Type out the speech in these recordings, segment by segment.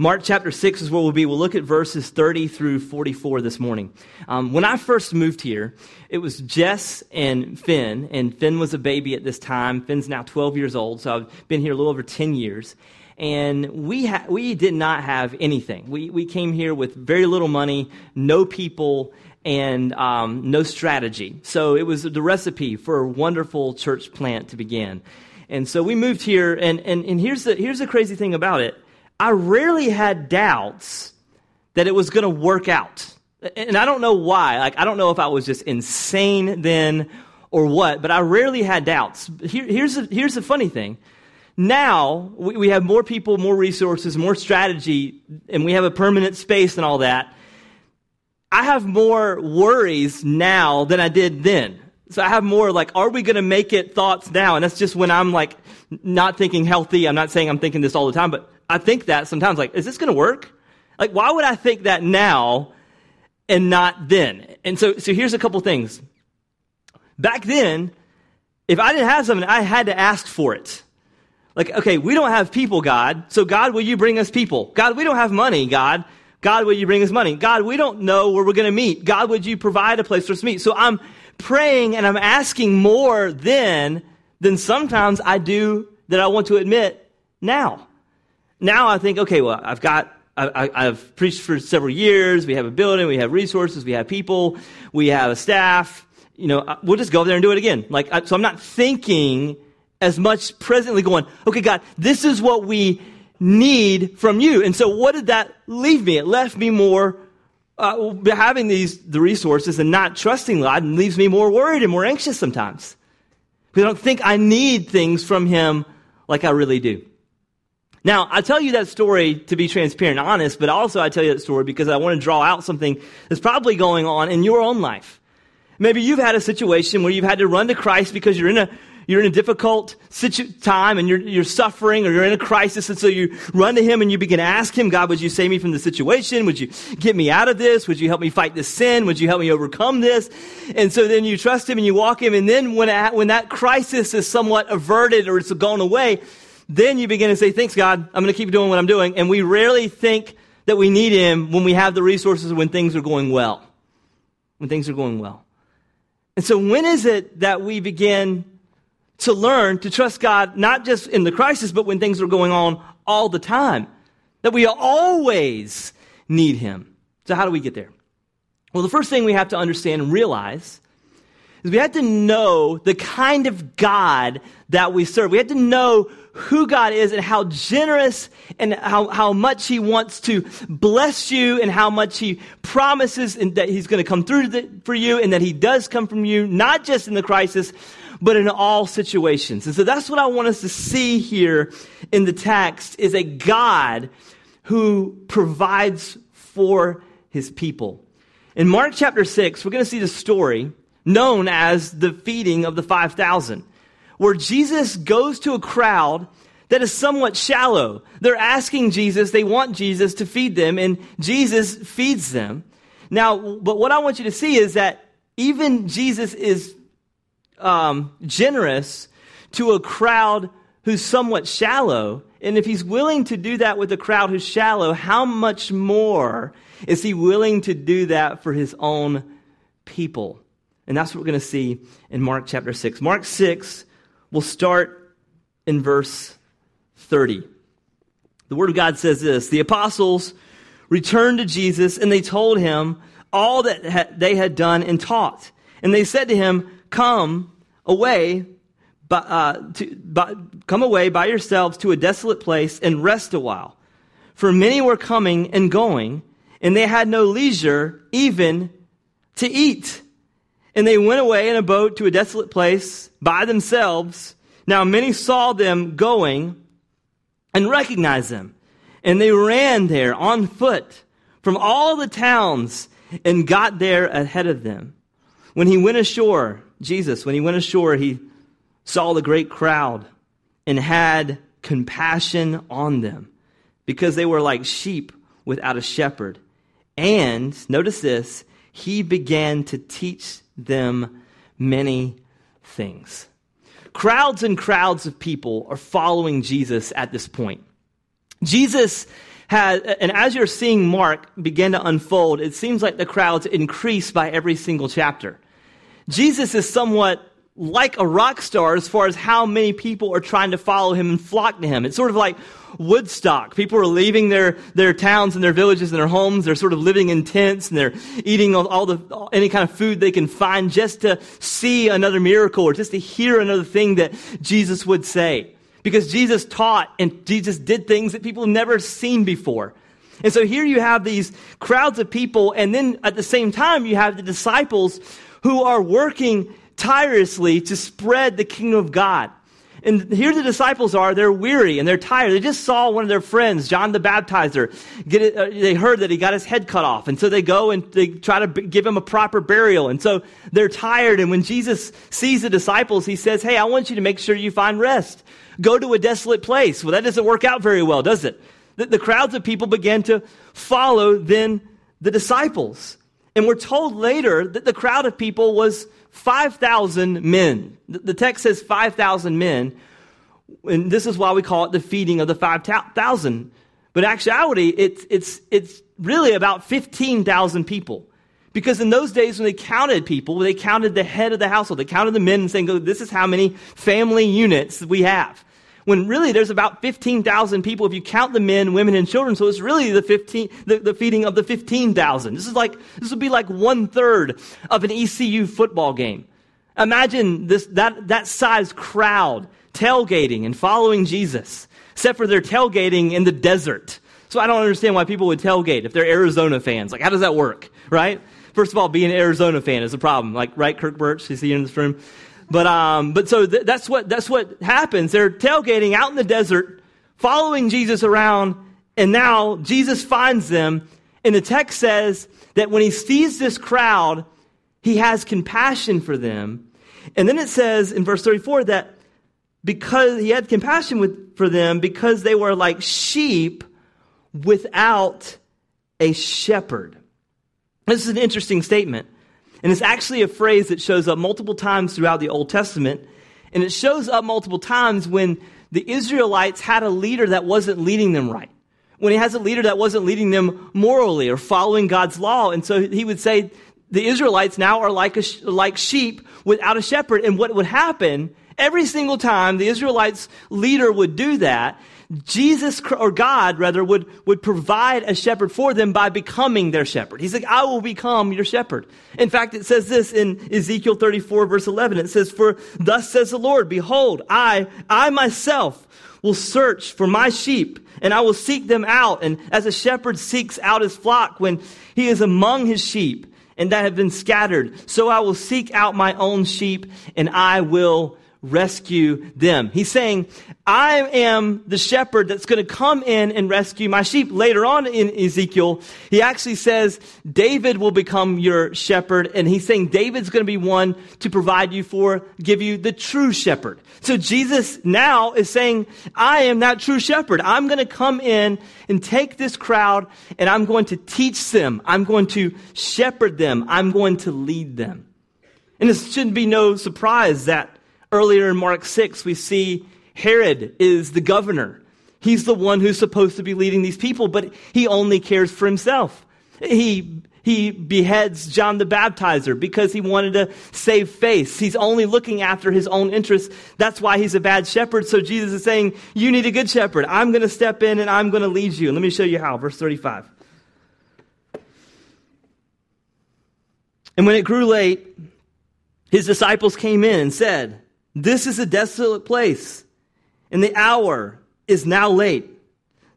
Mark chapter 6 is where we'll be. We'll look at verses 30 through 44 this morning. Um, when I first moved here, it was Jess and Finn, and Finn was a baby at this time. Finn's now 12 years old, so I've been here a little over 10 years. And we, ha- we did not have anything. We, we came here with very little money, no people, and um, no strategy. So it was the recipe for a wonderful church plant to begin. And so we moved here, and, and, and here's, the, here's the crazy thing about it I rarely had doubts that it was going to work out. And I don't know why. Like, I don't know if I was just insane then or what, but I rarely had doubts. Here, here's, the, here's the funny thing. Now, we, we have more people, more resources, more strategy, and we have a permanent space and all that. I have more worries now than I did then. So I have more like, are we going to make it thoughts now? And that's just when I'm like not thinking healthy. I'm not saying I'm thinking this all the time, but I think that sometimes, like, is this going to work? Like, why would I think that now and not then? And so, so here's a couple things. Back then, if I didn't have something, I had to ask for it. Like, okay, we don't have people, God. So, God, will you bring us people? God, we don't have money, God. God, will you bring us money? God, we don't know where we're going to meet. God, would you provide a place for us to meet? So I'm praying and I'm asking more then than sometimes I do that I want to admit now now I think, okay, well, I've got, I, have preached for several years. We have a building, we have resources, we have people, we have a staff. You know, uh, we'll just go over there and do it again. Like, so I'm not thinking as much presently going, okay, God, this is what we need from you. And so what did that leave me? It left me more uh, having these the resources and not trusting God and leaves me more worried and more anxious sometimes. Because I don't think I need things from Him like I really do. Now, I tell you that story to be transparent and honest, but also I tell you that story because I want to draw out something that's probably going on in your own life. Maybe you've had a situation where you've had to run to Christ because you're in a you're in a difficult situ- time and you're, you're suffering or you're in a crisis. And so you run to him and you begin to ask him, God, would you save me from the situation? Would you get me out of this? Would you help me fight this sin? Would you help me overcome this? And so then you trust him and you walk him. And then when, when that crisis is somewhat averted or it's gone away, then you begin to say, thanks God, I'm going to keep doing what I'm doing. And we rarely think that we need Him when we have the resources when things are going well. When things are going well. And so when is it that we begin to learn to trust God, not just in the crisis, but when things are going on all the time? That we always need Him. So how do we get there? Well, the first thing we have to understand and realize is we have to know the kind of God that we serve. We have to know who God is and how generous and how, how much He wants to bless you and how much He promises and that He's going to come through the, for you and that He does come from you, not just in the crisis, but in all situations. And so that's what I want us to see here in the text is a God who provides for His people. In Mark chapter 6, we're going to see the story known as the feeding of the 5,000 where Jesus goes to a crowd that is somewhat shallow. They're asking Jesus, they want Jesus to feed them, and Jesus feeds them. Now, but what I want you to see is that even Jesus is um, generous to a crowd who's somewhat shallow. And if he's willing to do that with a crowd who's shallow, how much more is he willing to do that for his own people? And that's what we're going to see in Mark chapter 6. Mark 6, We'll start in verse 30. The Word of God says this The apostles returned to Jesus and they told him all that they had done and taught. And they said to him, Come away. By, uh, to, by, come away by yourselves to a desolate place and rest a while. For many were coming and going, and they had no leisure even to eat. And they went away in a boat to a desolate place by themselves. Now many saw them going and recognized them. And they ran there on foot from all the towns and got there ahead of them. When he went ashore, Jesus, when he went ashore, he saw the great crowd and had compassion on them because they were like sheep without a shepherd. And, notice this, he began to teach them many things. Crowds and crowds of people are following Jesus at this point. Jesus has, and as you're seeing Mark begin to unfold, it seems like the crowds increase by every single chapter. Jesus is somewhat like a rock star as far as how many people are trying to follow him and flock to him. It's sort of like Woodstock. People are leaving their, their towns and their villages and their homes. They're sort of living in tents and they're eating all, the, any kind of food they can find just to see another miracle or just to hear another thing that Jesus would say. Because Jesus taught and Jesus did things that people have never seen before. And so here you have these crowds of people, and then at the same time, you have the disciples who are working tirelessly to spread the kingdom of God. And here the disciples are, they're weary and they're tired. They just saw one of their friends, John the Baptizer, get it, uh, they heard that he got his head cut off. And so they go and they try to b- give him a proper burial. And so they're tired. And when Jesus sees the disciples, he says, Hey, I want you to make sure you find rest. Go to a desolate place. Well, that doesn't work out very well, does it? The, the crowds of people began to follow then the disciples. And we're told later that the crowd of people was 5,000 men. The text says 5,000 men, and this is why we call it the feeding of the 5,000. But actuality, it's, it's, it's really about 15,000 people. Because in those days when they counted people, they counted the head of the household. They counted the men and saying, this is how many family units we have when really there's about 15,000 people if you count the men, women, and children. So it's really the 15, the, the feeding of the 15,000. This is like, this would be like one third of an ECU football game. Imagine this, that, that size crowd tailgating and following Jesus, except for they're tailgating in the desert. So I don't understand why people would tailgate if they're Arizona fans. Like, how does that work, right? First of all, being an Arizona fan is a problem. Like, right, Kirk Birch, is he in this room? But, um, but so th- that's what, that's what happens. They're tailgating out in the desert, following Jesus around, and now Jesus finds them. And the text says that when he sees this crowd, he has compassion for them. And then it says in verse 34 that because he had compassion with, for them because they were like sheep without a shepherd. This is an interesting statement. And it's actually a phrase that shows up multiple times throughout the Old Testament. And it shows up multiple times when the Israelites had a leader that wasn't leading them right. When he has a leader that wasn't leading them morally or following God's law. And so he would say, the Israelites now are like, a, like sheep without a shepherd. And what would happen every single time the Israelites leader would do that, Jesus, or God rather, would, would provide a shepherd for them by becoming their shepherd. He's like, I will become your shepherd. In fact, it says this in Ezekiel 34 verse 11. It says, For thus says the Lord, behold, I, I myself will search for my sheep and I will seek them out. And as a shepherd seeks out his flock when he is among his sheep and that have been scattered, so I will seek out my own sheep and I will rescue them. He's saying, I am the shepherd that's going to come in and rescue my sheep. Later on in Ezekiel, he actually says, David will become your shepherd. And he's saying David's going to be one to provide you for, give you the true shepherd. So Jesus now is saying, I am that true shepherd. I'm going to come in and take this crowd and I'm going to teach them. I'm going to shepherd them. I'm going to lead them. And this shouldn't be no surprise that Earlier in Mark 6, we see Herod is the governor. He's the one who's supposed to be leading these people, but he only cares for himself. He, he beheads John the Baptizer because he wanted to save face. He's only looking after his own interests. That's why he's a bad shepherd. So Jesus is saying, You need a good shepherd. I'm going to step in and I'm going to lead you. Let me show you how. Verse 35. And when it grew late, his disciples came in and said, this is a desolate place, and the hour is now late.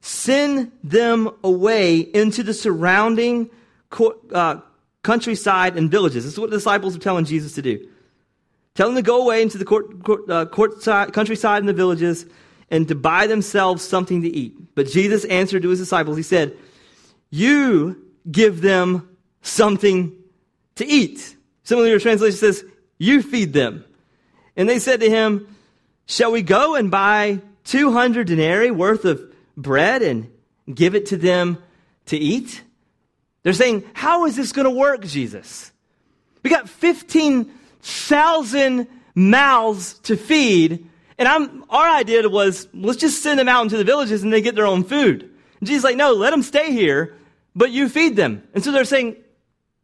Send them away into the surrounding uh, countryside and villages. This is what the disciples are telling Jesus to do. Tell them to go away into the court, court, uh, courtside, countryside and the villages and to buy themselves something to eat. But Jesus answered to his disciples, He said, You give them something to eat. Of your translation says, You feed them. And they said to him, Shall we go and buy 200 denarii worth of bread and give it to them to eat? They're saying, How is this going to work, Jesus? We got 15,000 mouths to feed. And I'm, our idea was, let's just send them out into the villages and they get their own food. And Jesus like, no, let them stay here, but you feed them. And so they're saying,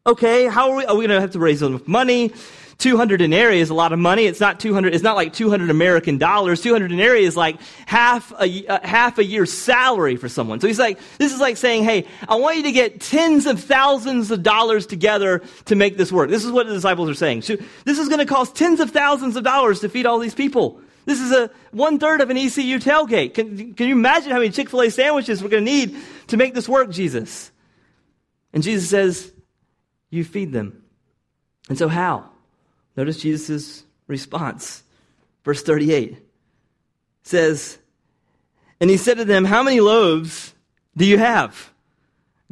okay, how are we, are we going to have to raise enough money? 200 denarii is a lot of money. It's not 200, it's not like 200 American dollars. 200 denarii is like half a, uh, half a year's salary for someone. So he's like, this is like saying, hey, I want you to get tens of thousands of dollars together to make this work. This is what the disciples are saying. So this is going to cost tens of thousands of dollars to feed all these people. This is a one third of an ECU tailgate. Can, can you imagine how many Chick fil A sandwiches we're going to need to make this work, Jesus? And Jesus says, You feed them. And so, how? Notice Jesus' response. Verse 38 says, And he said to them, How many loaves do you have?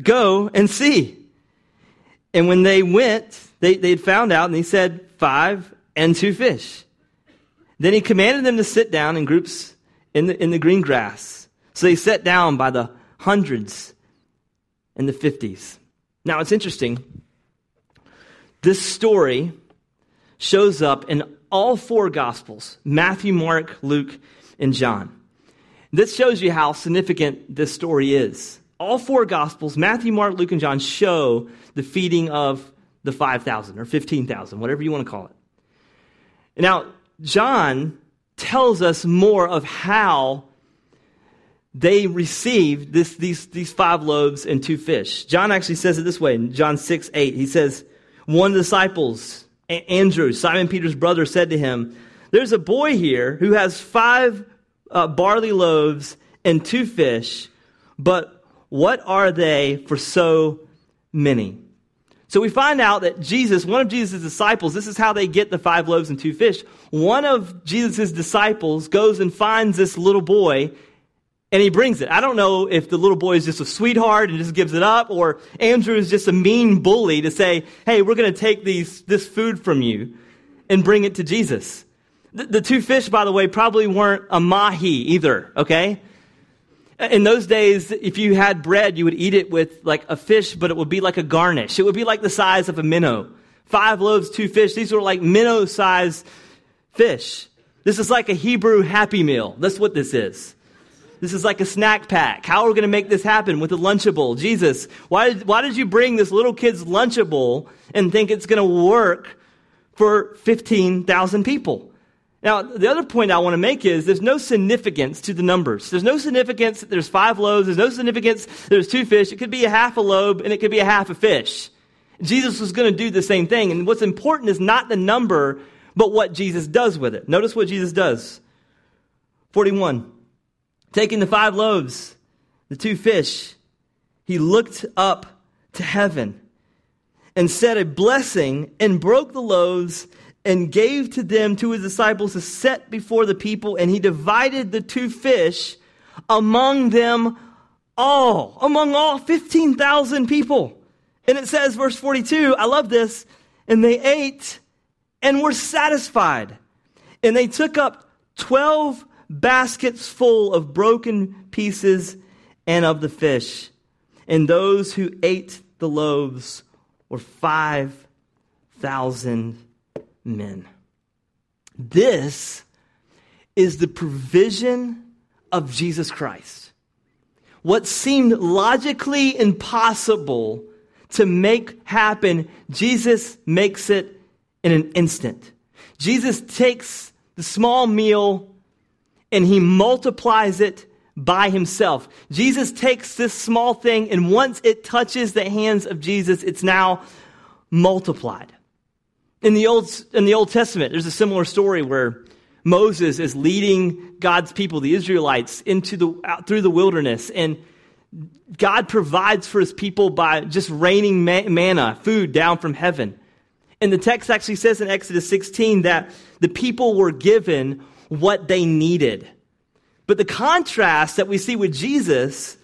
Go and see. And when they went, they, they'd found out, and he said, Five and two fish. Then he commanded them to sit down in groups in the, in the green grass. So they sat down by the hundreds and the fifties. Now it's interesting. This story shows up in all four Gospels Matthew, Mark, Luke, and John. This shows you how significant this story is. All four Gospels, Matthew, Mark, Luke, and John, show the feeding of the 5,000 or 15,000, whatever you want to call it. Now, John tells us more of how they received this, these, these five loaves and two fish. John actually says it this way in John 6 8. He says, One of the disciples, Andrew, Simon Peter's brother, said to him, There's a boy here who has five uh, barley loaves and two fish, but what are they for so many? So we find out that Jesus, one of Jesus' disciples, this is how they get the five loaves and two fish. One of Jesus' disciples goes and finds this little boy and he brings it. I don't know if the little boy is just a sweetheart and just gives it up, or Andrew is just a mean bully to say, hey, we're going to take these, this food from you and bring it to Jesus. The, the two fish, by the way, probably weren't a mahi either, okay? In those days, if you had bread, you would eat it with like a fish, but it would be like a garnish. It would be like the size of a minnow. Five loaves, two fish. These were like minnow sized fish. This is like a Hebrew happy meal. That's what this is. This is like a snack pack. How are we going to make this happen with a Lunchable? Jesus, why did, why did you bring this little kid's Lunchable and think it's going to work for 15,000 people? Now, the other point I want to make is there's no significance to the numbers. There's no significance that there's five loaves. There's no significance there's two fish. It could be a half a lobe and it could be a half a fish. Jesus was going to do the same thing. And what's important is not the number, but what Jesus does with it. Notice what Jesus does. 41. Taking the five loaves, the two fish, he looked up to heaven and said a blessing and broke the loaves and gave to them to his disciples to set before the people. And he divided the two fish among them all, among all 15,000 people. And it says, verse 42, I love this. And they ate and were satisfied. And they took up 12 baskets full of broken pieces and of the fish. And those who ate the loaves were 5,000 men. This is the provision of Jesus Christ. What seemed logically impossible to make happen, Jesus makes it in an instant. Jesus takes the small meal and he multiplies it by himself. Jesus takes this small thing, and once it touches the hands of Jesus, it's now multiplied. In the Old, in the Old Testament, there's a similar story where Moses is leading God's people, the Israelites, into the, out through the wilderness, and God provides for his people by just raining manna, food down from heaven. And the text actually says in Exodus 16 that the people were given what they needed. But the contrast that we see with Jesus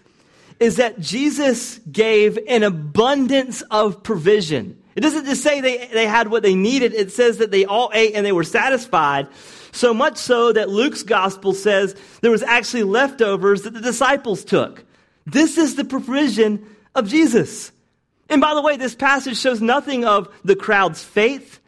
is that Jesus gave an abundance of provision. It doesn't just say they, they had what they needed, it says that they all ate and they were satisfied. So much so that Luke's gospel says there was actually leftovers that the disciples took. This is the provision of Jesus. And by the way, this passage shows nothing of the crowd's faith.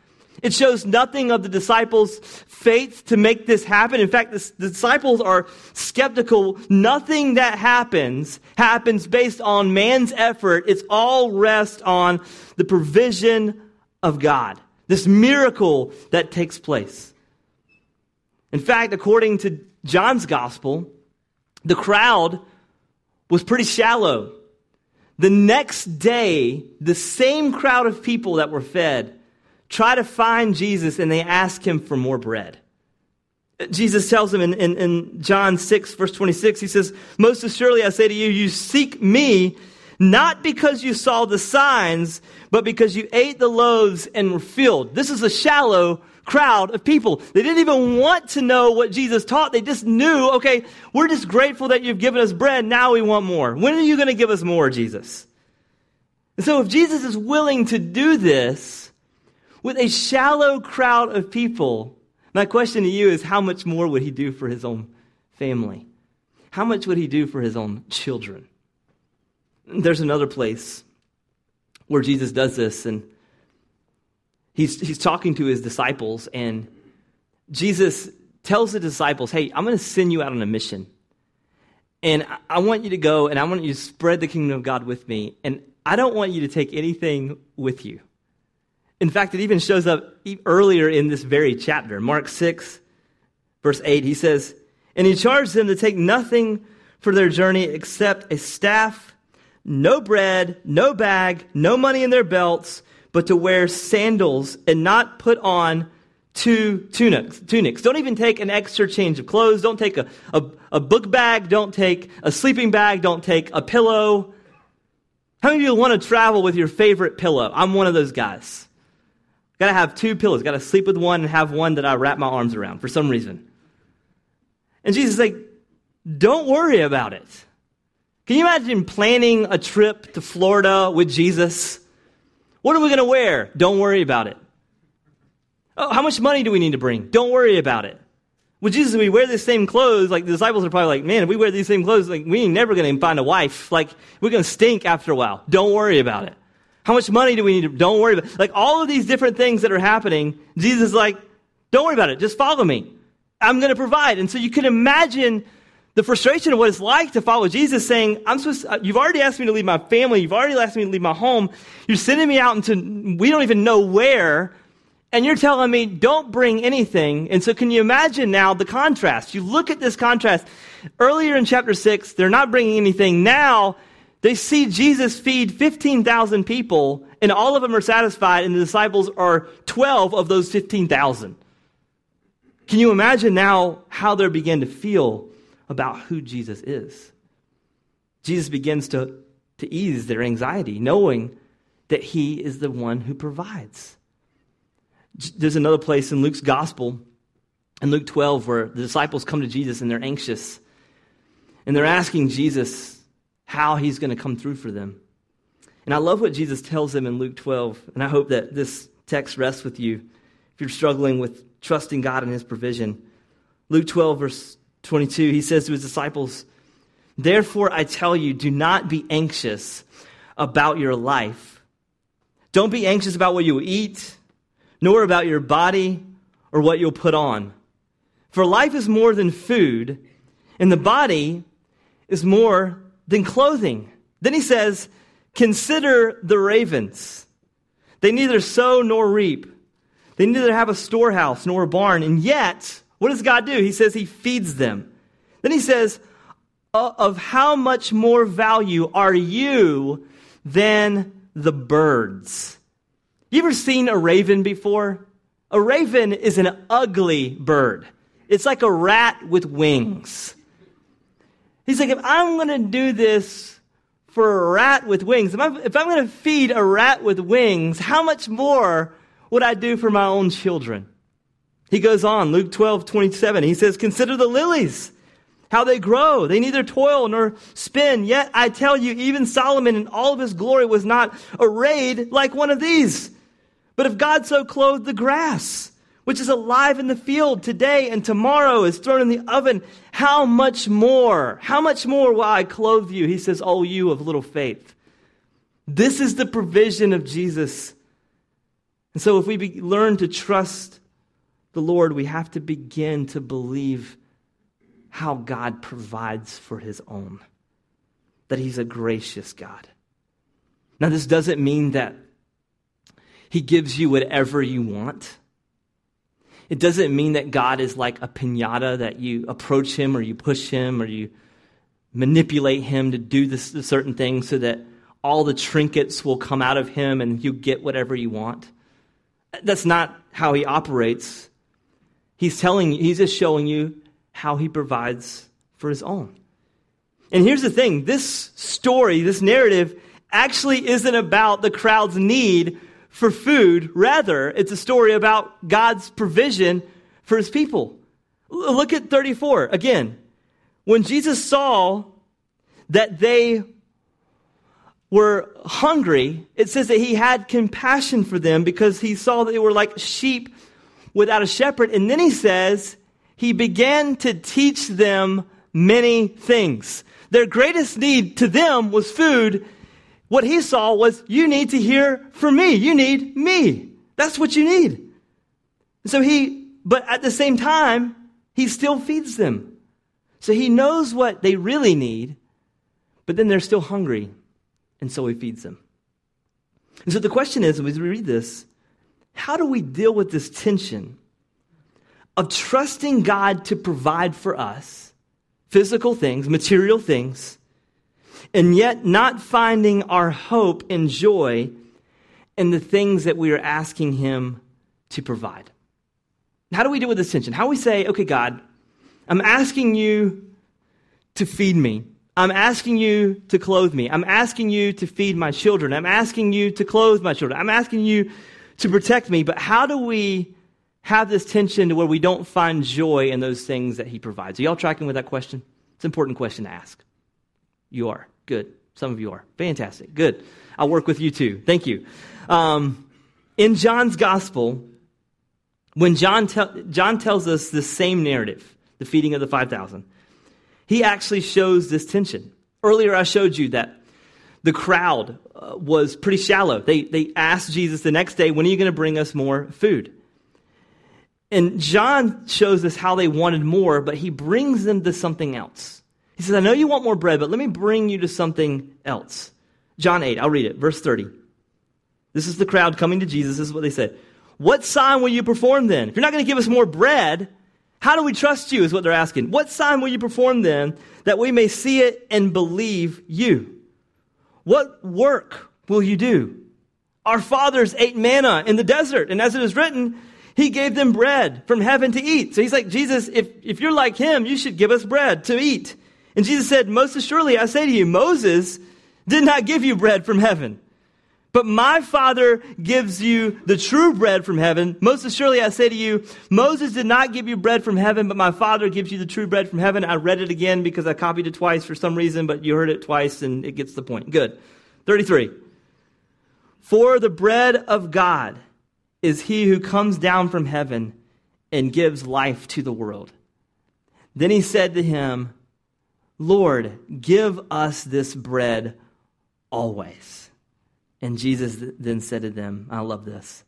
It shows nothing of the disciples' faith to make this happen. In fact, the, disciples are skeptical. Nothing that happens happens based on man's effort. It's all rest on the provision of God. This miracle that takes place. In fact, according to John's gospel, the crowd was pretty shallow. The next day, the same crowd of people that were fed try to find Jesus and they ask him for more bread. Jesus tells them in, in, in, John 6, verse 26, he says, Most assuredly I say to you, you seek me not because you saw the signs, but because you ate the loaves and were filled. This is a shallow crowd of people. They didn't even want to know what Jesus taught. They just knew, okay, we're just grateful that you've given us bread. Now we want more. When are you going to give us more, Jesus? And so if Jesus is willing to do this with a shallow crowd of people, my question to you is how much more would he do for his own family? How much would he do for his own children? There's another place where Jesus does this, and he's, he's talking to his disciples, and Jesus tells the disciples, Hey, I'm going to send you out on a mission. And I want you to go and I want you to spread the kingdom of God with me. And I don't want you to take anything with you. In fact, it even shows up earlier in this very chapter. Mark 6, verse 8, he says, And he charged them to take nothing for their journey except a staff, no bread, no bag, no money in their belts, but to wear sandals and not put on two tunics. tunics. Don't even take an extra change of clothes. Don't take a, a, a book bag. Don't take a sleeping bag. Don't take a pillow. How many of you want to travel with your favorite pillow? I'm one of those guys. Got to have two pillows. Got to sleep with one and have one that I wrap my arms around for some reason. And Jesus is like, don't worry about it. Can you imagine planning a trip to Florida with Jesus? What are we going to wear? Don't worry about it. Oh, how much money do we need to bring? Don't worry about it. With Jesus, we wear the same clothes. Like the disciples are probably like, man, if we wear these same clothes, like we ain't never going to find a wife. Like we're going to stink after a while. Don't worry about it. How much money do we need to, don't worry about it. Like all of these different things that are happening, Jesus is like, don't worry about it. Just follow me. I'm going to provide. And so you can imagine the frustration of what it's like to follow Jesus saying, I'm supposed, uh, you've already asked me to leave my family. You've already asked me to leave my home. You're sending me out into, we don't even know where. And you're telling me, don't bring anything. And so can you imagine now the contrast? You look at this contrast. Earlier in chapter six, they're not bringing anything. Now they see Jesus feed 15,000 people and all of them are satisfied and the disciples are 12 of those 15,000. Can you imagine now how they begin to feel about who Jesus is. Jesus begins to, to ease their anxiety, knowing that he is the one who provides. There's another place in Luke's gospel, in Luke 12, where the disciples come to Jesus and they're anxious. And they're asking Jesus how he's going to come through for them. And I love what Jesus tells them in Luke 12. And I hope that this text rests with you if you're struggling with trusting God and his provision. Luke 12, verse 22, he says to his disciples, Therefore I tell you, do not be anxious about your life. Don't be anxious about what you will eat, nor about your body or what you'll put on. For life is more than food, and the body is more than clothing. Then he says, Consider the ravens. They neither sow nor reap. They neither have a storehouse nor a barn, and yet what does God do? He says he feeds them. Then he says, uh, Of how much more value are you than the birds? You ever seen a raven before? A raven is an ugly bird. It's like a rat with wings. He's like, if I'm going to do this for a rat with wings, if I'm, if I'm going to feed a rat with wings, how much more would I do for my own children? He goes on, Luke 12, 27. He says, Consider the lilies, how they grow. They neither toil nor spin. Yet I tell you, even Solomon in all of his glory was not arrayed like one of these. But if God so clothed the grass, which is alive in the field today and tomorrow is thrown in the oven, how much more, how much more will I clothe you? He says, Oh, you of little faith. This is the provision of Jesus And so, if we be, learn to trust the Lord, we have to begin to believe how God provides for his own, that he's a gracious God. Now, this doesn't mean that he gives you whatever you want. It doesn't mean that God is like a pinata that you approach him or you push him or you manipulate him to do this certain thing so that all the trinkets will come out of him and you get whatever you want. That's not how he operates. He's telling you, he's just showing you how he provides for his own. And here's the thing this story, this narrative, actually isn't about the crowd's need for food. Rather, it's a story about God's provision for his people. Look at 34 again. When Jesus saw that they were hungry, it says that he had compassion for them because he saw that they were like sheep without a shepherd. And then he says, he began to teach them many things. Their greatest need to them was food. What he saw was, you need to hear from me. You need me. That's what you need. So he, but at the same time, he still feeds them. So he knows what they really need, but then they're still hungry, and so he feeds them. And so the question is, as we read this, how do we deal with this tension of trusting God to provide for us physical things, material things, and yet not finding our hope and joy in the things that we are asking Him to provide? How do we deal with this tension? How we say, okay, God, I'm asking you to feed me. I'm asking you to clothe me. I'm asking you to feed my children. I'm asking you to clothe my children. I'm asking you to protect me. But how do we have this tension to where we don't find joy in those things that he provides? Are y'all tracking with that question? It's an important question to ask. You are. Good. Some of you are. Fantastic. Good. I'll work with you too. Thank you. Um, in John's gospel, when John, te- John tells us the same narrative, the feeding of the 5,000, he actually shows this tension. Earlier, I showed you that the crowd uh, was pretty shallow. They, they asked Jesus the next day, When are you going to bring us more food? And John shows us how they wanted more, but he brings them to something else. He says, I know you want more bread, but let me bring you to something else. John 8, I'll read it, verse 30. This is the crowd coming to Jesus. This is what they said. What sign will you perform then? If you're not going to give us more bread, how do we trust you? Is what they're asking. What sign will you perform then that we may see it and believe you? What work will you do? Our fathers ate manna in the desert, and as it is written, he gave them bread from heaven to eat. So he's like, Jesus, if, if you're like him, you should give us bread to eat. And Jesus said, Most assuredly, I say to you, Moses did not give you bread from heaven. But my Father gives you the true bread from heaven. Most assuredly, I say to you, Moses did not give you bread from heaven, but my Father gives you the true bread from heaven. I read it again because I copied it twice for some reason, but you heard it twice and it gets the point. Good. 33. For the bread of God is he who comes down from heaven and gives life to the world. Then he said to him, Lord, give us this bread always. And Jesus then said to them, I love this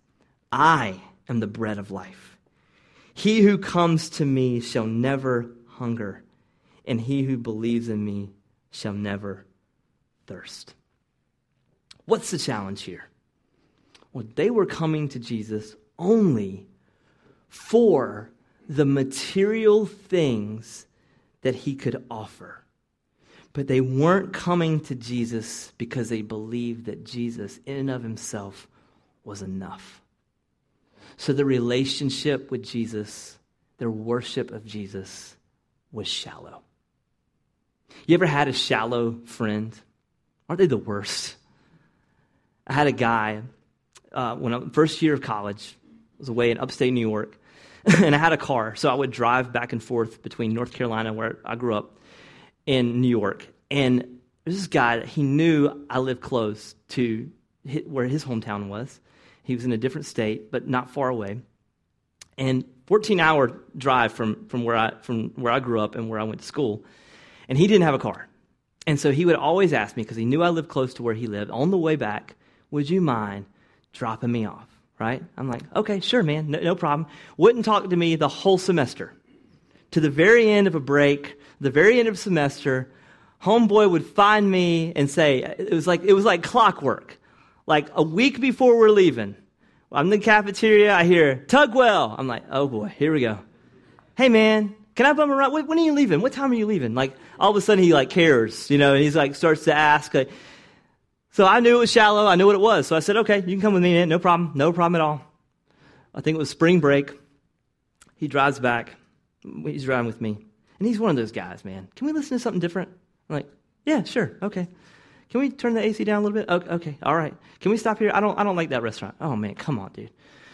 I am the bread of life. He who comes to me shall never hunger, and he who believes in me shall never thirst. What's the challenge here? Well, they were coming to Jesus only for the material things that he could offer. But they weren't coming to Jesus because they believed that Jesus, in and of himself, was enough. So the relationship with Jesus, their worship of Jesus, was shallow. You ever had a shallow friend? Aren't they the worst? I had a guy uh, when I first year of college, I was away in upstate New York, and I had a car, so I would drive back and forth between North Carolina, where I grew up, in New York. And this guy he knew I lived close to where his hometown was. He was in a different state, but not far away. And 14 hour drive from, from, where I, from where I grew up and where I went to school. And he didn't have a car. And so he would always ask me, because he knew I lived close to where he lived, on the way back, would you mind dropping me off? Right? I'm like, okay, sure, man, no, no problem. Wouldn't talk to me the whole semester. To the very end of a break, the very end of semester, homeboy would find me and say, it was like, it was like clockwork. Like a week before we're leaving, I'm in the cafeteria, I hear, Tugwell. I'm like, oh boy, here we go. Hey man, can I bum around? When are you leaving? What time are you leaving? Like, all of a sudden he like cares, you know, and he's like, starts to ask, like, so I knew it was shallow. I knew what it was. So I said, okay, you can come with me, man. No problem. No problem at all. I think it was spring break. He drives back. He's driving with me. And he's one of those guys, man. Can we listen to something different? I'm like, yeah, sure. Okay. Can we turn the AC down a little bit? Okay, okay. All right. Can we stop here? I don't, I don't like that restaurant. Oh man, come on, dude.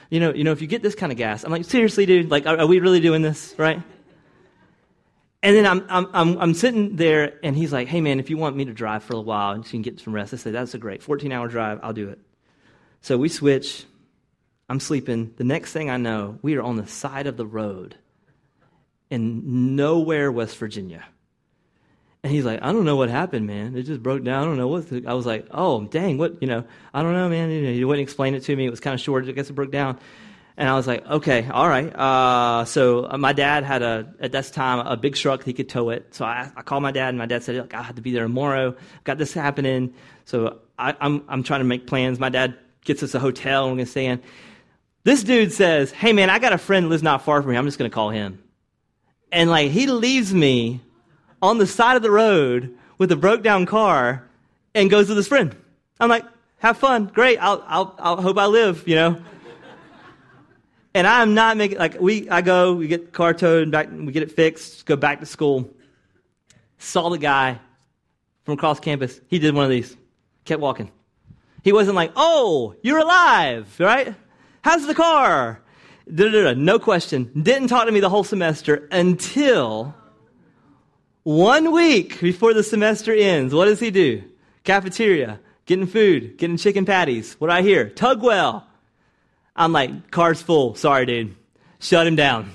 You know, you know, if you get this kind of gas, I'm like, seriously, dude, like, are, are we really doing this, right? And then I'm, I'm, I'm, I'm, sitting there, and he's like, hey, man, if you want me to drive for a while and you can get some rest, I say, that's a great 14 hour drive. I'll do it. So we switch. I'm sleeping. The next thing I know, we are on the side of the road in nowhere, West Virginia. And he's like, I don't know what happened, man. It just broke down. I don't know what. The, I was like, oh, dang, what, you know, I don't know, man. You know, he wouldn't explain it to me. It was kind of short. I guess it broke down. And I was like, okay, all right. Uh, so uh, my dad had a, at that time, a big truck. He could tow it. So I, I called my dad, and my dad said, look, I have to be there tomorrow. Got this happening. So I, I'm, I'm trying to make plans. My dad gets us a hotel, and we're to stay in. This dude says, hey, man, I got a friend lives not far from here. I'm just to call him. And like, he leaves me on the side of the road with a broke down car and goes with his friend. I'm like, have fun. Great. I'll, I'll, I'll hope I live, you know. And I'm not making like we I go, we get the car towed back we get it fixed, go back to school. Saw the guy from across campus. He did one of these. Kept walking. He wasn't like, "Oh, you're alive, right? How's the car?" No question. Didn't talk to me the whole semester until one week before the semester ends. What does he do? Cafeteria, getting food, getting chicken patties. What do I hear? Tugwell. I'm like, car's full. Sorry, dude. Shut him down.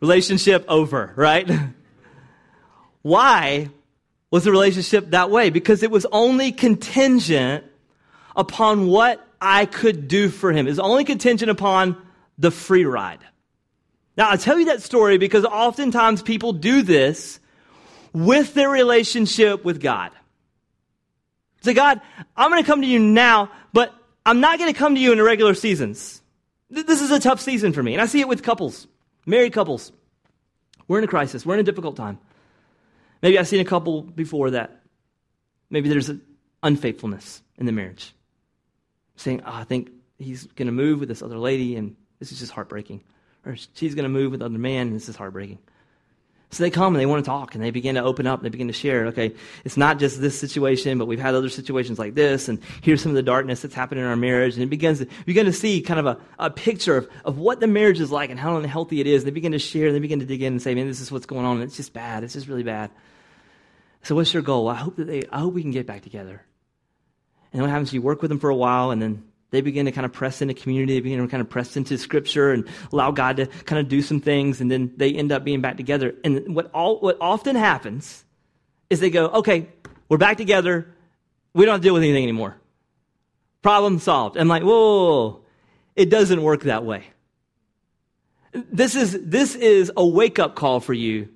Relationship over, right? Why was the relationship that way? Because it was only contingent upon what I could do for him. It was only contingent upon the free ride. Now, I tell you that story because oftentimes people do this with their relationship with God. Say, God, I'm going to come to you now, but I'm not going to come to you in regular seasons. This is a tough season for me. And I see it with couples, married couples. We're in a crisis, we're in a difficult time. Maybe I've seen a couple before that. Maybe there's unfaithfulness in the marriage. Saying, oh, I think he's going to move with this other lady, and this is just heartbreaking. Or she's going to move with another man, and this is heartbreaking. So they come and they want to talk and they begin to open up and they begin to share. Okay, it's not just this situation, but we've had other situations like this, and here's some of the darkness that's happened in our marriage. And it begins you begin to see kind of a, a picture of, of what the marriage is like and how unhealthy it is. And they begin to share and they begin to dig in and say, man, this is what's going on. And it's just bad. It's just really bad. So what's your goal? I hope that they, I hope we can get back together. And what happens? You work with them for a while and then they begin to kind of press into community. They begin to kind of press into scripture and allow God to kind of do some things. And then they end up being back together. And what, all, what often happens is they go, okay, we're back together. We don't have to deal with anything anymore. Problem solved. I'm like, whoa, it doesn't work that way. This is, this is a wake up call for you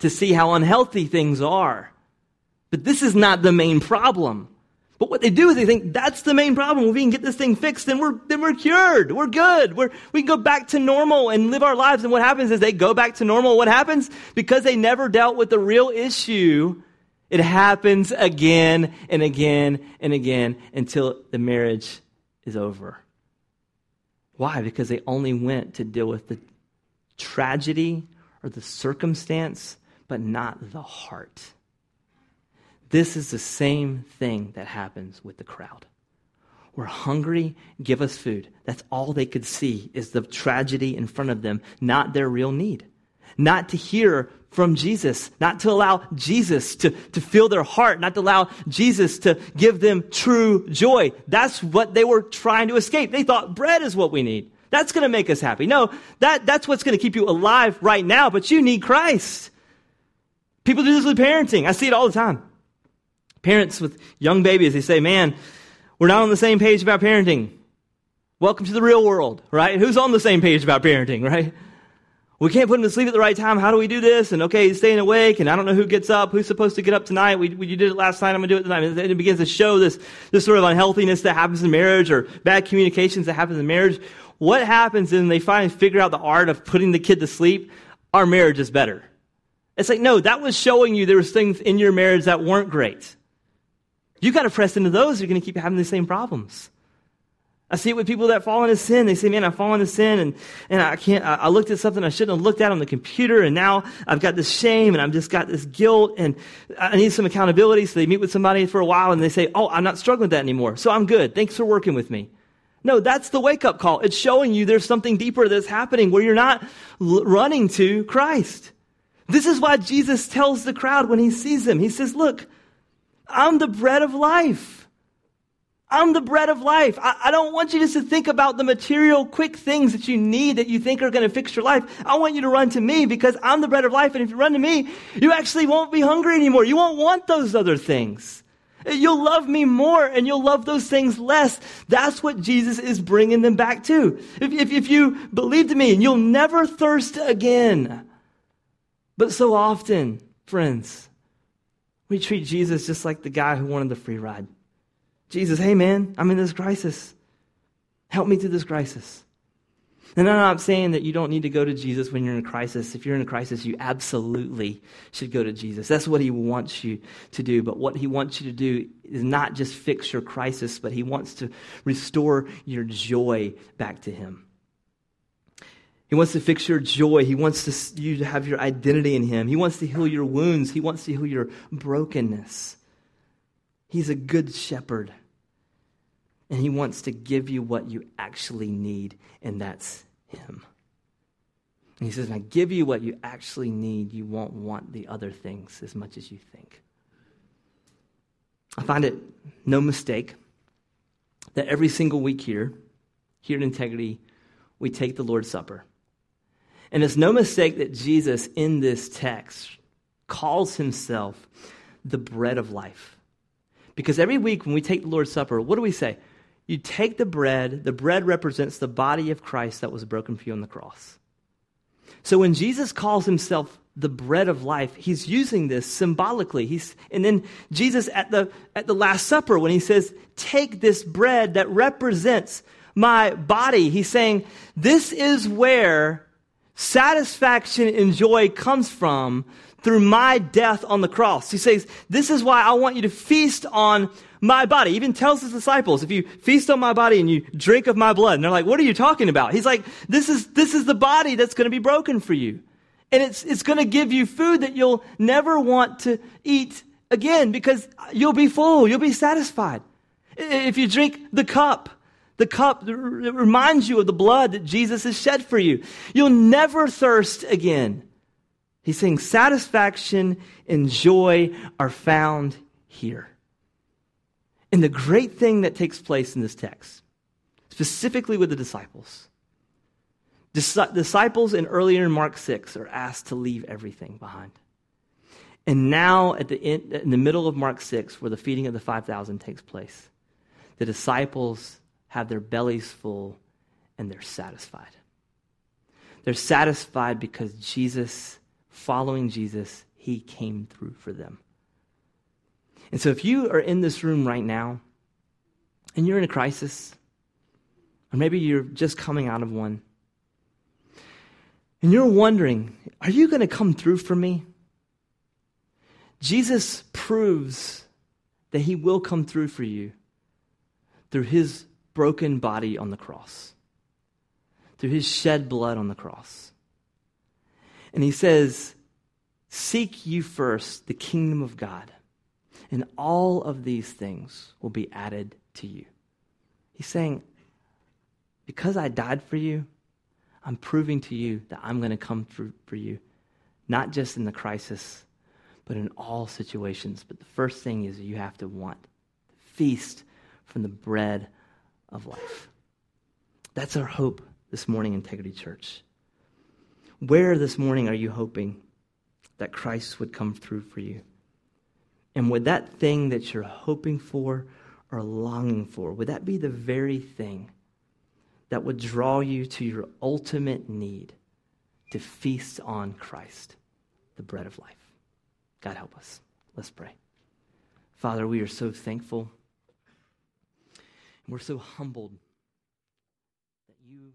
to see how unhealthy things are. But this is not the main problem. But what they do is they think that's the main problem. If we can get this thing fixed, then we're, then we're cured. We're good. We're, we can go back to normal and live our lives. And what happens is they go back to normal. What happens? Because they never dealt with the real issue, it happens again and again and again until the marriage is over. Why? Because they only went to deal with the tragedy or the circumstance, but not the heart. This is the same thing that happens with the crowd. We're hungry, give us food. That's all they could see is the tragedy in front of them, not their real need. Not to hear from Jesus, not to allow Jesus to, to fill their heart, not to allow Jesus to give them true joy. That's what they were trying to escape. They thought bread is what we need. That's going to make us happy. No, that, that's what's going to keep you alive right now, but you need Christ. People do this with parenting. I see it all the time. Parents with young babies, they say, man, we're not on the same page about parenting. Welcome to the real world, right? Who's on the same page about parenting, right? We can't put him to sleep at the right time. How do we do this? And okay, he's staying awake, and I don't know who gets up. Who's supposed to get up tonight? We, we you did it last night. I'm gonna do it tonight. And it begins to show this this sort of unhealthiness that happens in marriage, or bad communications that happens in marriage. What happens is they finally figure out the art of putting the kid to sleep. Our marriage is better. It's like no, that was showing you there was things in your marriage that weren't great. You got to press into those. You're going to keep having the same problems. I see it with people that fall into sin. They say, man, I fall into sin and, and I can't, I, I, looked at something I shouldn't have looked at on the computer and now I've got this shame and I've just got this guilt and I need some accountability. So they meet with somebody for a while and they say, oh, I'm not struggling with that anymore. So I'm good. Thanks for working with me. No, that's the wake up call. It's showing you there's something deeper that's happening where you're not l- running to Christ. This is why Jesus tells the crowd when he sees them, he says, look, I'm the bread of life. I'm the bread of life. I, I, don't want you just to think about the material, quick things that you need that you think are going to fix your life. I want you to run to me because I'm the bread of life. And if you run to me, you actually won't be hungry anymore. You won't want those other things. You'll love me more and you'll love those things less. That's what Jesus is bringing them back to. If, if, if you believe to me you'll never thirst again. But so often, friends, we treat Jesus just like the guy who wanted the free ride. Jesus, hey man, I'm in this crisis. Help me through this crisis. And I'm not saying that you don't need to go to Jesus when you're in a crisis. If you're in a crisis, you absolutely should go to Jesus. That's what he wants you to do. But what he wants you to do is not just fix your crisis, but he wants to restore your joy back to him. He wants to fix your joy. He wants to, you to have your identity in him. He wants to heal your wounds. He wants to heal your brokenness. He's a good shepherd. And he wants to give you what you actually need, and that's him. And he says, When I give you what you actually need, you won't want the other things as much as you think. I find it no mistake that every single week here, here at Integrity, we take the Lord's Supper. And it's no mistake that Jesus, in this text, calls himself the bread of life. Because every week when we take the Lord's Supper, what do we say? You take the bread, the bread represents the body of Christ that was broken for you on the cross. So when Jesus calls himself the bread of life, he's using this symbolically. He's, and then Jesus at the, at the Last Supper, when he says, Take this bread that represents my body, he's saying, This is where satisfaction and joy comes from through my death on the cross. He says, This is why I want you to feast on my body. He even tells his disciples, if you feast on my body and you drink of my blood, and they're like, What are you talking about? He's like, This is this is the body that's going to be broken for you. And it's it's going to give you food that you'll never want to eat again because you'll be full, you'll be satisfied. If you drink the cup, the cup reminds you of the blood that Jesus has shed for you. You'll never thirst again. He's saying satisfaction and joy are found here. And the great thing that takes place in this text, specifically with the disciples, disciples in earlier in Mark 6 are asked to leave everything behind. And now, at the in, in the middle of Mark 6, where the feeding of the 5,000 takes place, the disciples have their bellies full and they're satisfied. They're satisfied because Jesus following Jesus, he came through for them. And so if you are in this room right now and you're in a crisis, or maybe you're just coming out of one, and you're wondering, are you going to come through for me? Jesus proves that he will come through for you through his broken body on the cross, through his shed blood on the cross. And he says, Seek you first the kingdom of God, and all of these things will be added to you. He's saying, Because I died for you, I'm proving to you that I'm going to come through for you, not just in the crisis, but in all situations. But the first thing is you have to want, to feast from the bread of life. That's our hope this morning, Integrity Church. Where this morning are you hoping that Christ would come through for you? And would that thing that you're hoping for or longing for, would that be the very thing that would draw you to your ultimate need to feast on Christ, the bread of life. God help us. Let's pray. Father, we are so thankful. We're so humbled that you